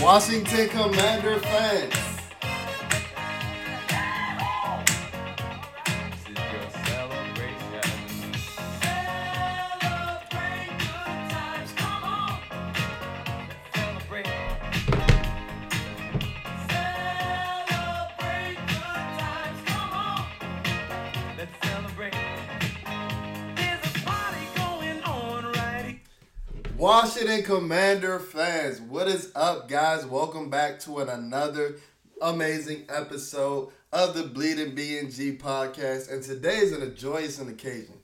Washington Commander fans. Commander fans, what is up, guys? Welcome back to an- another amazing episode of the Bleeding BNG podcast. And today is a joyous occasion.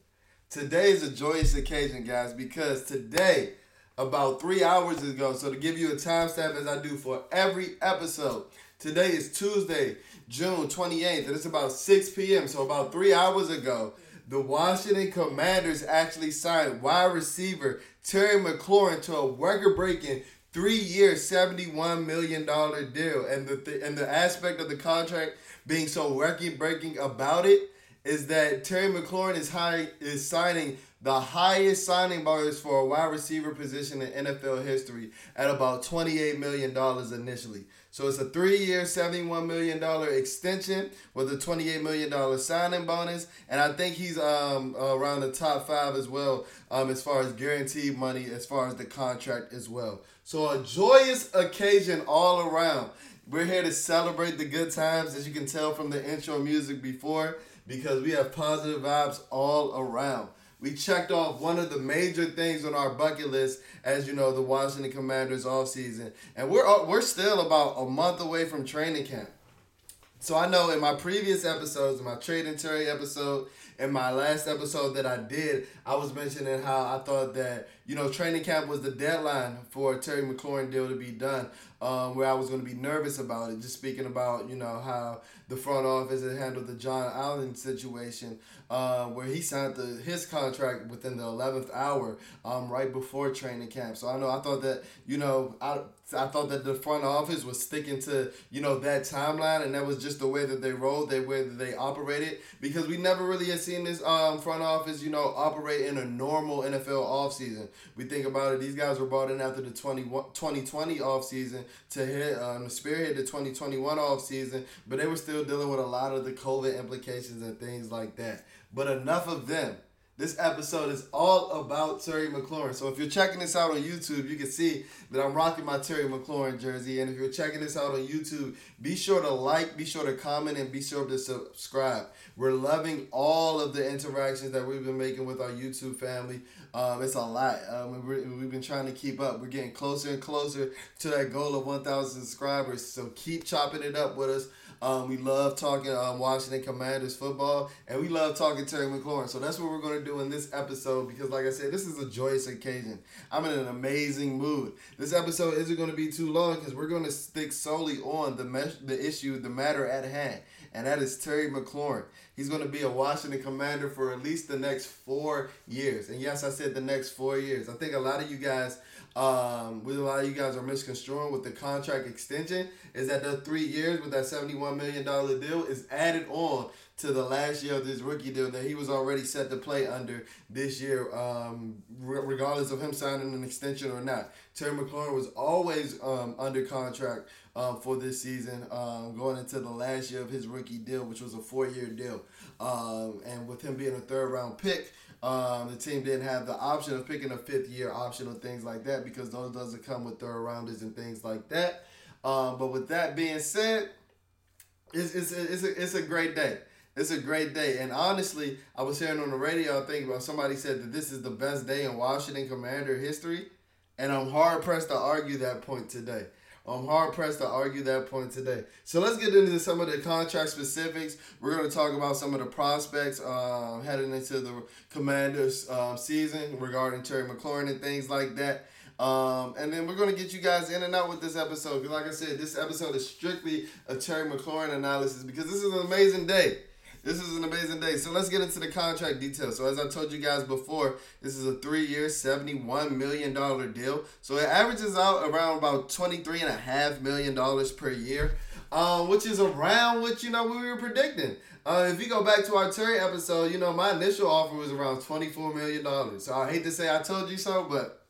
Today is a joyous occasion, guys, because today, about three hours ago, so to give you a timestamp as I do for every episode, today is Tuesday, June 28th, and it's about 6 p.m. So about three hours ago, the Washington Commanders actually signed wide receiver Terry McLaurin to a record-breaking three-year, $71 million deal. And the th- and the aspect of the contract being so record-breaking about it is that Terry McLaurin is high is signing the highest signing bonus for a wide receiver position in NFL history at about $28 million initially. So it's a three-year, $71 million extension with a $28 million signing bonus. And I think he's um, around the top five as well um, as far as guaranteed money, as far as the contract as well. So a joyous occasion all around. We're here to celebrate the good times, as you can tell from the intro music before, because we have positive vibes all around. We checked off one of the major things on our bucket list, as you know, the Washington Commanders offseason. And we're we're still about a month away from training camp. So I know in my previous episodes, in my trade and Terry episode, in my last episode that I did, I was mentioning how I thought that you know training camp was the deadline for Terry McLaurin deal to be done. Um, where I was going to be nervous about it, just speaking about you know how the front office had handled the John Allen situation, uh, where he signed the, his contract within the eleventh hour, um, right before training camp. So I know I thought that you know I I thought that the front office was sticking to you know that timeline, and that was just the way that they rolled, the way that they operated, because we never really had seen this um, front office you know operate in a normal NFL offseason. We think about it; these guys were brought in after the 20, 2020 offseason to hit um, spearhead the 2021 offseason, but they were still dealing with a lot of the COVID implications and things like that. But enough of them. This episode is all about Terry McLaurin. So if you're checking this out on YouTube, you can see that I'm rocking my Terry McLaurin jersey. And if you're checking this out on YouTube, be sure to like, be sure to comment, and be sure to subscribe. We're loving all of the interactions that we've been making with our YouTube family. Um, it's a lot. Um, we're, we've been trying to keep up. We're getting closer and closer to that goal of 1,000 subscribers. So keep chopping it up with us. Um, we love talking um, Washington Commanders football, and we love talking Terry McLaurin. So that's what we're going to do in this episode because, like I said, this is a joyous occasion. I'm in an amazing mood. This episode isn't going to be too long because we're going to stick solely on the the issue, the matter at hand, and that is Terry McLaurin. He's going to be a Washington Commander for at least the next four years. And yes, I said the next four years. I think a lot of you guys um, with a lot of you guys are misconstruing with the contract extension is that the three years with that $71 million deal is added on to the last year of this rookie deal that he was already set to play under this year, um, re- regardless of him signing an extension or not. Terry McLaurin was always um, under contract um, for this season, um, going into the last year of his rookie deal, which was a four year deal. Um, and with him being a third round pick, um, the team didn't have the option of picking a fifth year option or things like that because those doesn't come with third rounders and things like that. Um, but with that being said, it's, it's, it's, a, it's a great day. It's a great day. And honestly, I was hearing on the radio, I think about somebody said that this is the best day in Washington Commander history. And I'm hard pressed to argue that point today. I'm hard pressed to argue that point today. So let's get into some of the contract specifics. We're going to talk about some of the prospects uh, heading into the Commanders um, season regarding Terry McLaurin and things like that. Um, and then we're going to get you guys in and out with this episode. Because, like I said, this episode is strictly a Terry McLaurin analysis because this is an amazing day. This is an amazing day. So let's get into the contract details. So as I told you guys before, this is a three-year, $71 million deal. So it averages out around about $23.5 million per year, um, which is around what, you know, we were predicting. Uh, if you go back to our Terry episode, you know, my initial offer was around $24 million. So I hate to say I told you so, but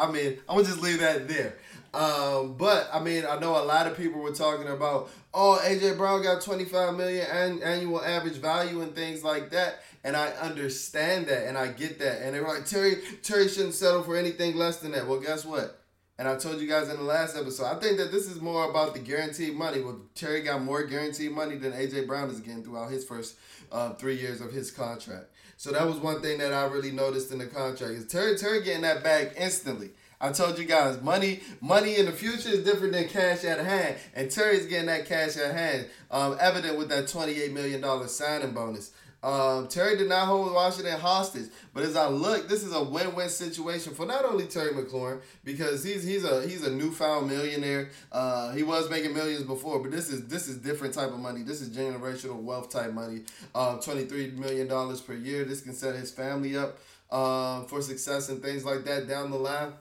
I mean, I'm gonna just leave that there. Um, but I mean, I know a lot of people were talking about, oh, AJ Brown got 25 million an- annual average value and things like that. And I understand that and I get that. And they were like, Terry, Terry shouldn't settle for anything less than that. Well, guess what? And I told you guys in the last episode, I think that this is more about the guaranteed money. Well, Terry got more guaranteed money than AJ Brown is getting throughout his first uh, three years of his contract. So that was one thing that I really noticed in the contract is Terry Terry getting that bag instantly. I told you guys, money money in the future is different than cash at hand, and Terry's getting that cash at hand, um, evident with that twenty eight million dollar signing bonus. Um, Terry did not hold Washington hostage, but as I look, this is a win-win situation for not only Terry McLaurin because he's he's a he's a newfound millionaire. Uh, he was making millions before, but this is this is different type of money. This is generational wealth type money. Um, twenty three million dollars per year. This can set his family up um, for success and things like that down the line.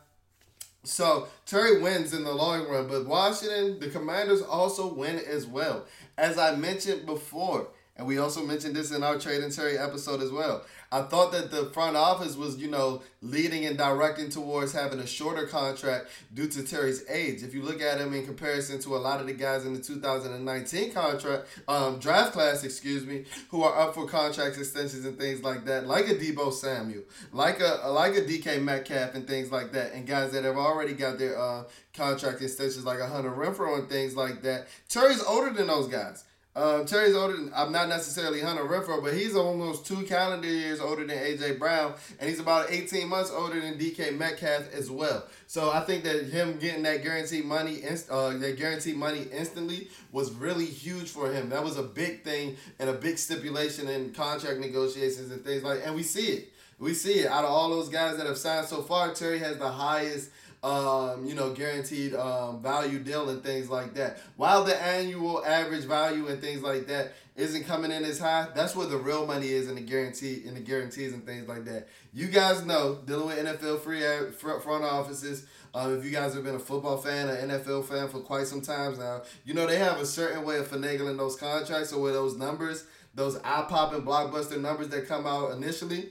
So Terry wins in the long run, but Washington, the Commanders also win as well. As I mentioned before, and we also mentioned this in our Trade and Terry episode as well. I thought that the front office was, you know, leading and directing towards having a shorter contract due to Terry's age. If you look at him in comparison to a lot of the guys in the 2019 contract um, draft class, excuse me, who are up for contract extensions and things like that, like a Deebo Samuel, like a like a DK Metcalf and things like that, and guys that have already got their uh, contract extensions like a Hunter Renfrow and things like that. Terry's older than those guys. Um, Terry's older than I'm not necessarily Hunter Renfrow, but he's almost two calendar years older than AJ Brown, and he's about 18 months older than DK Metcalf as well. So I think that him getting that guaranteed money, inst- uh, that guaranteed money instantly was really huge for him. That was a big thing and a big stipulation in contract negotiations and things like. And we see it. We see it. Out of all those guys that have signed so far, Terry has the highest um, you know, guaranteed um, value deal and things like that. While the annual average value and things like that isn't coming in as high, that's where the real money is in the guarantee in the guarantees and things like that. You guys know dealing with NFL free ad- front offices. Um, if you guys have been a football fan, an NFL fan for quite some times now, you know they have a certain way of finagling those contracts or where those numbers, those eye popping blockbuster numbers that come out initially,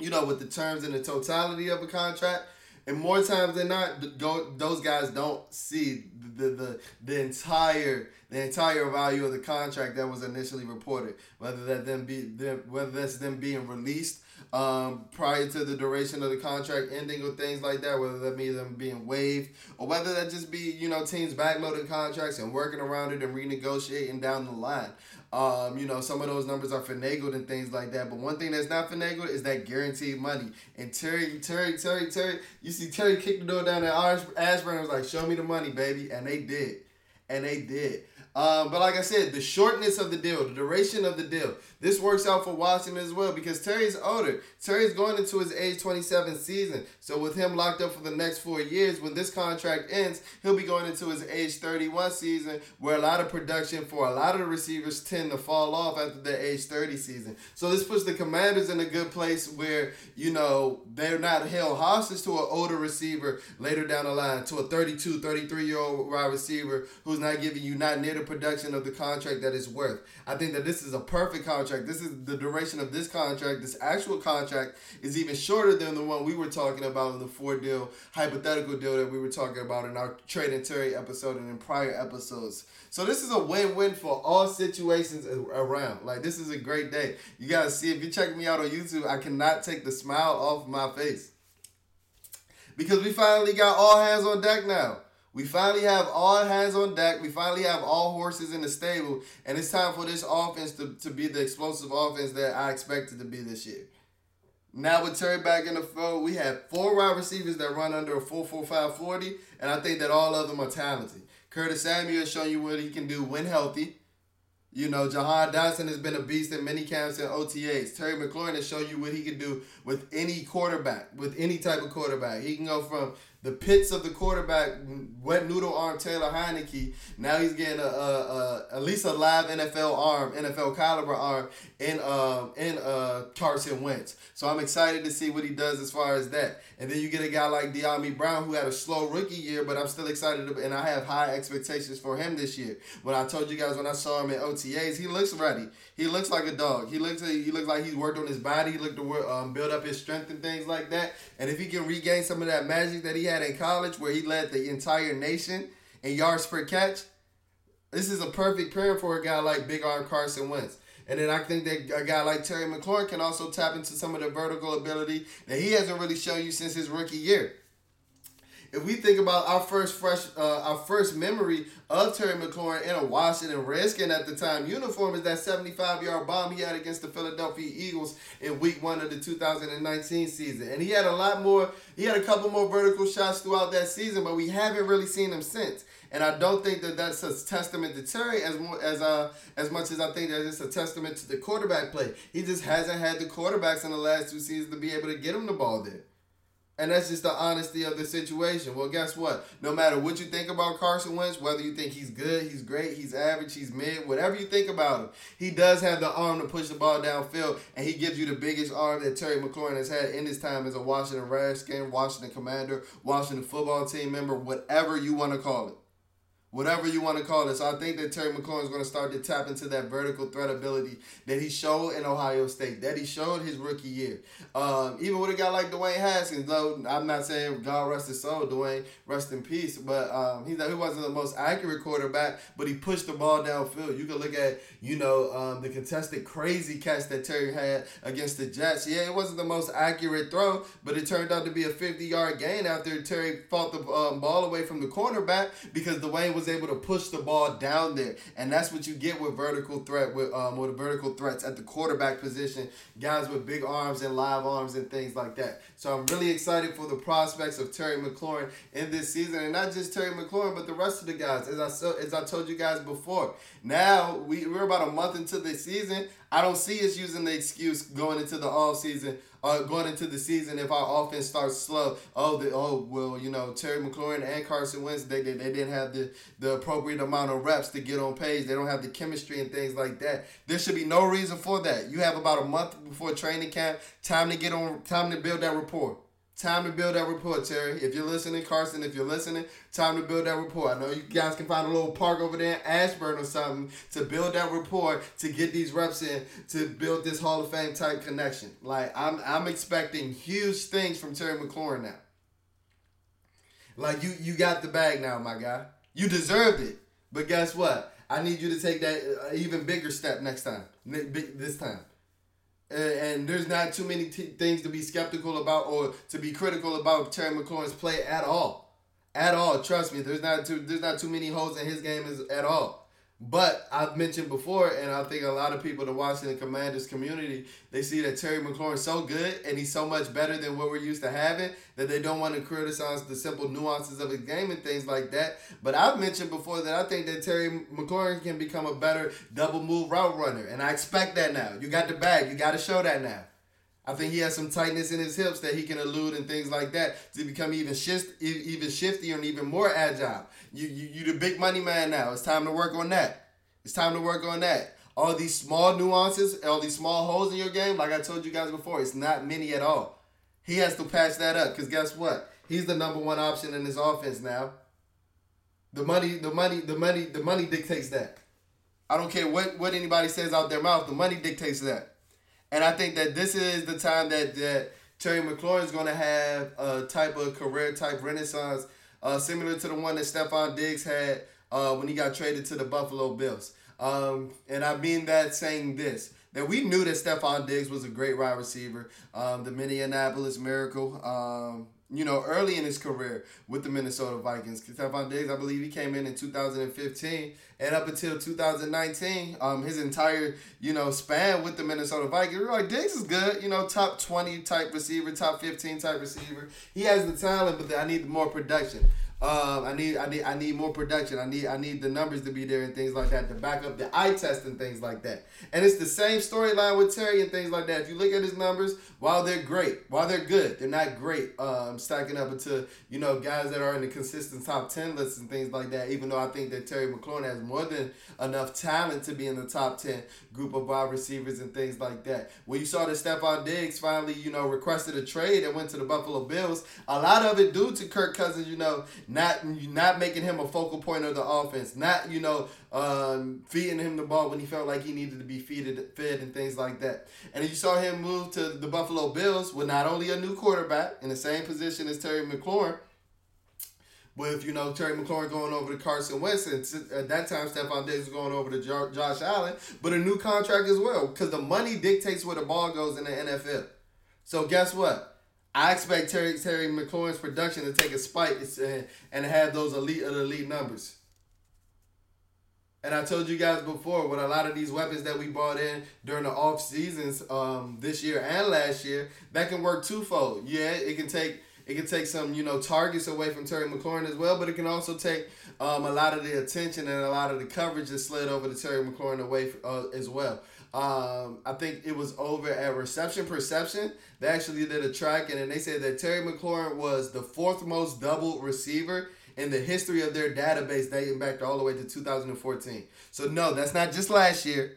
you know, with the terms and the totality of a contract and more times than not, go, those guys don't see the, the the entire the entire value of the contract that was initially reported. Whether that them be them, whether that's them being released um, prior to the duration of the contract ending or things like that. Whether that be them being waived or whether that just be you know teams backloading contracts and working around it and renegotiating down the line. Um, you know, some of those numbers are finagled and things like that. But one thing that's not finagled is that guaranteed money. And Terry, Terry, Terry, Terry, you see Terry kick the door down at Ash- Ashburn and was like, show me the money, baby. And they did. And they did. Um, but like I said, the shortness of the deal, the duration of the deal, this works out for Washington as well because Terry's older. Terry's going into his age 27 season. So with him locked up for the next four years, when this contract ends, he'll be going into his age 31 season where a lot of production for a lot of the receivers tend to fall off after their age 30 season. So this puts the commanders in a good place where, you know, they're not held hostage to an older receiver later down the line, to a 32, 33 year old wide receiver who's not giving you not near the production of the contract that it's worth. I think that this is a perfect contract. This is the duration of this contract. This actual contract is even shorter than the one we were talking about in the four deal hypothetical deal that we were talking about in our trade and Terry episode and in prior episodes. So this is a win-win for all situations around. Like this is a great day. You guys see if you check me out on YouTube, I cannot take the smile off my face because we finally got all hands on deck now. We finally have all hands on deck. We finally have all horses in the stable. And it's time for this offense to, to be the explosive offense that I expected to be this year. Now with Terry back in the fold, we have four wide receivers that run under a 4.45 40, and I think that all of them are talented. Curtis Samuel has shown you what he can do when healthy. You know, Jahan Dotson has been a beast in many camps and OTAs. Terry McLaurin has shown you what he can do with any quarterback, with any type of quarterback. He can go from the pits of the quarterback, wet noodle arm Taylor Heinicke. Now he's getting a, a, a at least a live NFL arm, NFL caliber arm in uh, in uh, Carson Wentz. So I'm excited to see what he does as far as that. And then you get a guy like Dyami Brown who had a slow rookie year, but I'm still excited to, and I have high expectations for him this year. When I told you guys when I saw him at OTAs, he looks ready. He looks like a dog. He looks he looks like he's worked on his body. He looked to work, um, build up his strength and things like that. And if he can regain some of that magic that he had in college, where he led the entire nation in yards per catch, this is a perfect pair for a guy like Big Arm Carson Wentz. And then I think that a guy like Terry McLaurin can also tap into some of the vertical ability that he hasn't really shown you since his rookie year. If we think about our first fresh, uh, our first memory of Terry McLaurin in a Washington Redskin at the time uniform is that 75 yard bomb he had against the Philadelphia Eagles in Week One of the 2019 season, and he had a lot more. He had a couple more vertical shots throughout that season, but we haven't really seen him since. And I don't think that that's a testament to Terry as more as uh as much as I think that it's a testament to the quarterback play. He just hasn't had the quarterbacks in the last two seasons to be able to get him the ball there. And that's just the honesty of the situation. Well, guess what? No matter what you think about Carson Wentz, whether you think he's good, he's great, he's average, he's mid, whatever you think about him, he does have the arm to push the ball downfield, and he gives you the biggest arm that Terry McLaurin has had in his time as a Washington Redskin, Washington Commander, Washington football team member, whatever you want to call it whatever you want to call it. So I think that Terry McLaurin is going to start to tap into that vertical threat ability that he showed in Ohio State, that he showed his rookie year. Um, even with a guy like Dwayne Haskins, though I'm not saying God rest his soul, Dwayne rest in peace, but um, he, he wasn't the most accurate quarterback, but he pushed the ball downfield. You can look at, you know, um, the contested crazy catch that Terry had against the Jets. Yeah, it wasn't the most accurate throw, but it turned out to be a 50 yard gain after Terry fought the um, ball away from the cornerback because Dwayne was was able to push the ball down there, and that's what you get with vertical threat with um with vertical threats at the quarterback position, guys with big arms and live arms and things like that. So I'm really excited for the prospects of Terry McLaurin in this season, and not just Terry McLaurin, but the rest of the guys. As I so as I told you guys before, now we we're about a month into the season. I don't see us using the excuse going into the off season uh, going into the season if our offense starts slow. Oh, the, oh well, you know Terry McLaurin and Carson Wentz they, they, they didn't have the, the appropriate amount of reps to get on page. They don't have the chemistry and things like that. There should be no reason for that. You have about a month before training camp. Time to get on. Time to build that rapport. Time to build that rapport, Terry. If you're listening, Carson, if you're listening, time to build that rapport. I know you guys can find a little park over there in Ashburn or something to build that rapport, to get these reps in, to build this Hall of Fame type connection. Like I'm I'm expecting huge things from Terry McLaurin now. Like you you got the bag now, my guy. You deserved it. But guess what? I need you to take that uh, even bigger step next time. This time and there's not too many t- things to be skeptical about or to be critical about Terry McLaurin's play at all, at all. Trust me, there's not too there's not too many holes in his game as, at all. But I've mentioned before, and I think a lot of people, in the Washington Commanders community, they see that Terry McLaurin's so good and he's so much better than what we're used to having that they don't want to criticize the simple nuances of his game and things like that. But I've mentioned before that I think that Terry McLaurin can become a better double move route runner, and I expect that now. You got the bag, you got to show that now. I think he has some tightness in his hips that he can elude and things like that to become even shift, even shiftier and even more agile. You, you you the big money man now. It's time to work on that. It's time to work on that. All these small nuances, all these small holes in your game, like I told you guys before, it's not many at all. He has to patch that up because guess what? He's the number one option in his offense now. The money, the money, the money, the money dictates that. I don't care what, what anybody says out their mouth, the money dictates that. And I think that this is the time that, that Terry McLaurin is going to have a type of career type renaissance uh, similar to the one that Stefon Diggs had uh, when he got traded to the Buffalo Bills. Um, and I mean that saying this that we knew that Stefon Diggs was a great wide receiver. Um, the Minneapolis Miracle. Um, you know, early in his career with the Minnesota Vikings. Stefon Diggs, I believe he came in in 2015, and up until 2019, um, his entire, you know, span with the Minnesota Vikings, like, Diggs is good, you know, top 20 type receiver, top 15 type receiver. He has the talent, but I need more production. Um, I need I need I need more production. I need I need the numbers to be there and things like that to back up the eye test and things like that. And it's the same storyline with Terry and things like that. If you look at his numbers, while they're great, while they're good, they're not great. Um, stacking up into you know guys that are in the consistent top ten lists and things like that. Even though I think that Terry McLaurin has more than enough talent to be in the top ten group of wide receivers and things like that. When you saw that Stefon Diggs finally you know requested a trade and went to the Buffalo Bills, a lot of it due to Kirk Cousins, you know not not making him a focal point of the offense, not you know um, feeding him the ball when he felt like he needed to be feeded, fed and things like that. And you saw him move to the Buffalo Bills with not only a new quarterback in the same position as Terry McLaurin, with you know Terry McLaurin going over to Carson Wentz, and at that time Stefon Diggs was going over to Josh Allen, but a new contract as well because the money dictates where the ball goes in the NFL. So guess what? I expect Terry Terry McLaurin's production to take a spike and, and have those elite of elite numbers. And I told you guys before, with a lot of these weapons that we brought in during the off seasons um, this year and last year, that can work twofold. Yeah, it can take it can take some you know targets away from Terry McLaurin as well, but it can also take um, a lot of the attention and a lot of the coverage that slid over to Terry McLaurin away uh, as well. Um, I think it was over at Reception Perception. They actually did a tracking and they said that Terry McLaurin was the fourth most double receiver in the history of their database dating back all the way to 2014. So no, that's not just last year.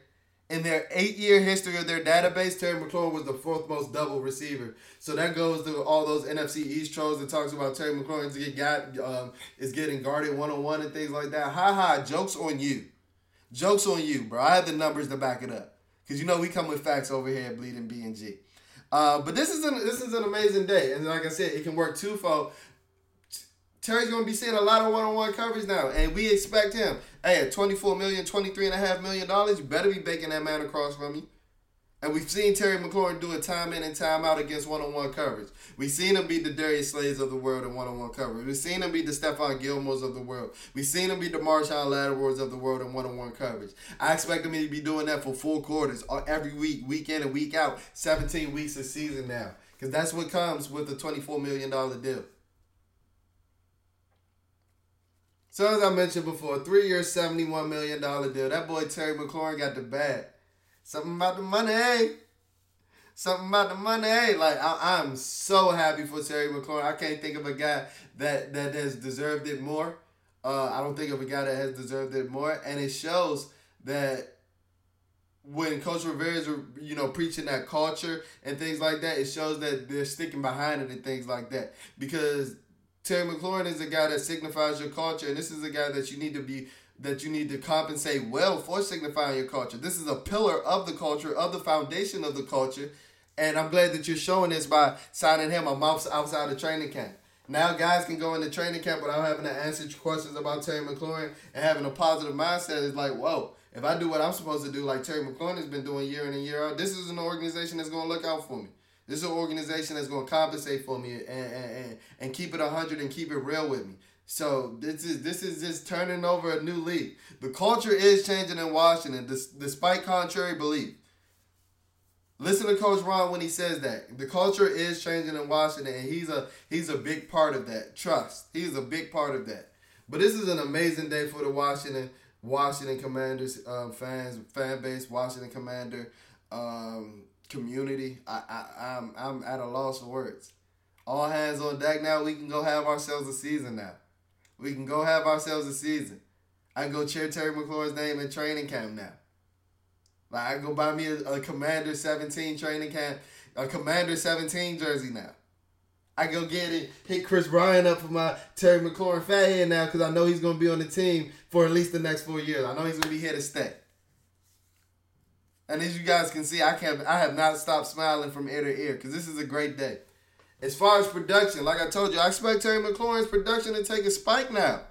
In their eight-year history of their database, Terry McLaurin was the fourth most double receiver. So that goes to all those NFC East trolls that talks about Terry McLaurin to get um, is getting guarded one-on-one and things like that. Ha ha! Jokes on you. Jokes on you, bro. I have the numbers to back it up. Because you know we come with facts over here at Bleeding B and G. Uh, but this is an this is an amazing day, and like I said, it can work twofold. Terry's gonna be seeing a lot of one-on-one coverage now, and we expect him. Hey, at 24 million, 23 and a half million dollars, you better be baking that man across from you. And we've seen Terry McLaurin do it time in and time out against one-on-one coverage. We've seen him beat the Darius Slays of the world in one-on-one coverage. We've seen him beat the Stephon Gilmores of the world. We've seen him beat the Marshon Lattimores of the world in one-on-one coverage. I expect him to be doing that for full quarters uh, every week, week in and week out, 17 weeks a season now. Because that's what comes with the $24 million deal. So as I mentioned before, three-year, $71 million deal. That boy Terry McLaurin got the bag. Something about the money. Something about the money. Like I, am so happy for Terry McLaurin. I can't think of a guy that that has deserved it more. Uh, I don't think of a guy that has deserved it more, and it shows that when Coach Rivera is, you know, preaching that culture and things like that, it shows that they're sticking behind it and things like that. Because Terry McLaurin is a guy that signifies your culture, and this is a guy that you need to be that you need to compensate well for signifying your culture. This is a pillar of the culture, of the foundation of the culture. And I'm glad that you're showing this by signing him a month outside of training camp. Now guys can go into training camp without having to answer questions about Terry McLaurin and having a positive mindset. It's like, whoa, if I do what I'm supposed to do, like Terry McLaurin has been doing year in and year out, this is an organization that's going to look out for me. This is an organization that's going to compensate for me and, and, and, and keep it 100 and keep it real with me. So this is this is just turning over a new leaf. The culture is changing in Washington, despite contrary belief. Listen to Coach Ron when he says that the culture is changing in Washington, and he's a he's a big part of that. Trust, he's a big part of that. But this is an amazing day for the Washington Washington Commanders um, fans, fan base, Washington Commander um, community. I, I I'm I'm at a loss for words. All hands on deck now. We can go have ourselves a season now. We can go have ourselves a season. I go cheer Terry McLaurin's name in training camp now. Like I go buy me a, a Commander 17 training camp, a Commander 17 jersey now. I go get it, hit Chris Bryant up for my Terry McLaurin fat head now because I know he's gonna be on the team for at least the next four years. I know he's gonna be here to stay. And as you guys can see, I can't I have not stopped smiling from ear to ear because this is a great day. As far as production, like I told you, I expect Terry McLaurin's production to take a spike now.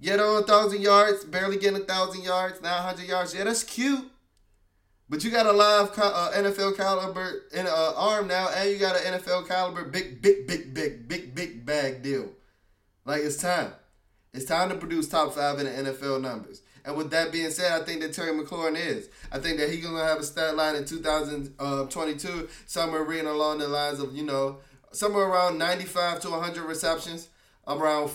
Get on thousand yards, barely getting a thousand yards, nine hundred yards. Yeah, that's cute. But you got a live uh, NFL caliber in uh, arm now, and you got an NFL caliber big, big, big, big, big, big bag deal. Like it's time. It's time to produce top five in the NFL numbers. And with that being said, I think that Terry McLaurin is. I think that he's gonna have a stat line in 2022 somewhere reading along the lines of you know somewhere around 95 to 100 receptions, around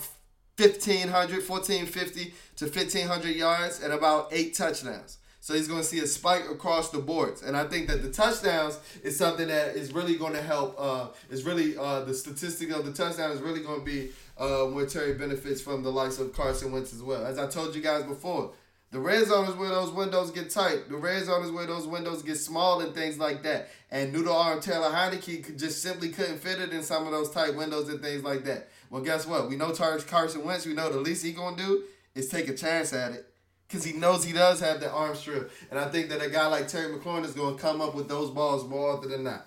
1500, 1450 to 1500 yards and about eight touchdowns. So he's going to see a spike across the boards, and I think that the touchdowns is something that is really going to help. Uh, is really uh, the statistic of the touchdown is really going to be uh, where Terry benefits from the likes of Carson Wentz as well. As I told you guys before, the red zone is where those windows get tight. The red zone is where those windows get small and things like that. And Noodle Arm Taylor Heinicke just simply couldn't fit it in some of those tight windows and things like that. Well, guess what? We know Carson Wentz. We know the least he gonna do is take a chance at it. Because he knows he does have the arm strip. And I think that a guy like Terry McLaurin is going to come up with those balls more often than not.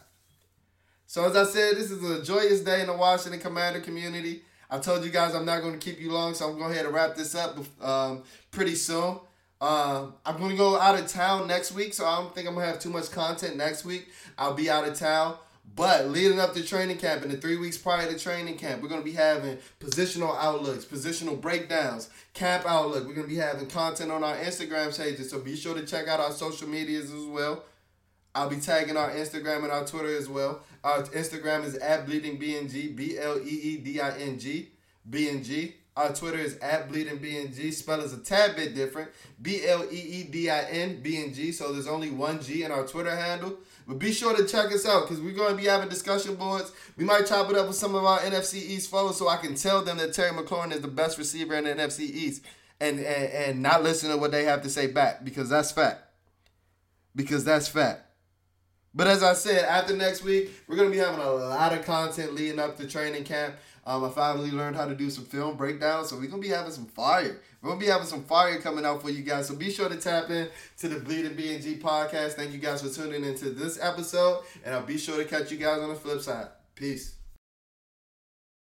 So as I said, this is a joyous day in the Washington Commander community. I told you guys I'm not going to keep you long, so I'm going to go ahead and wrap this up um, pretty soon. Um, I'm going to go out of town next week, so I don't think I'm going to have too much content next week. I'll be out of town. But leading up to training camp and the three weeks prior to training camp, we're going to be having positional outlooks, positional breakdowns, camp outlook. We're going to be having content on our Instagram pages, so be sure to check out our social medias as well. I'll be tagging our Instagram and our Twitter as well. Our Instagram is at bleedingbng, B L E E D I N G, B N G. Our Twitter is at bleedingbng. Spell is a tad bit different, B L E E D I N B N G. So there's only one G in our Twitter handle. But be sure to check us out because we're going to be having discussion boards. We might chop it up with some of our NFC East followers so I can tell them that Terry McLaurin is the best receiver in the NFC East and, and, and not listen to what they have to say back because that's fact. Because that's fact. But as I said, after next week, we're gonna be having a lot of content leading up to training camp. Um, I finally learned how to do some film breakdowns, so we're gonna be having some fire. We're gonna be having some fire coming out for you guys. So be sure to tap in to the Bleeding BNG podcast. Thank you guys for tuning into this episode, and I'll be sure to catch you guys on the flip side. Peace.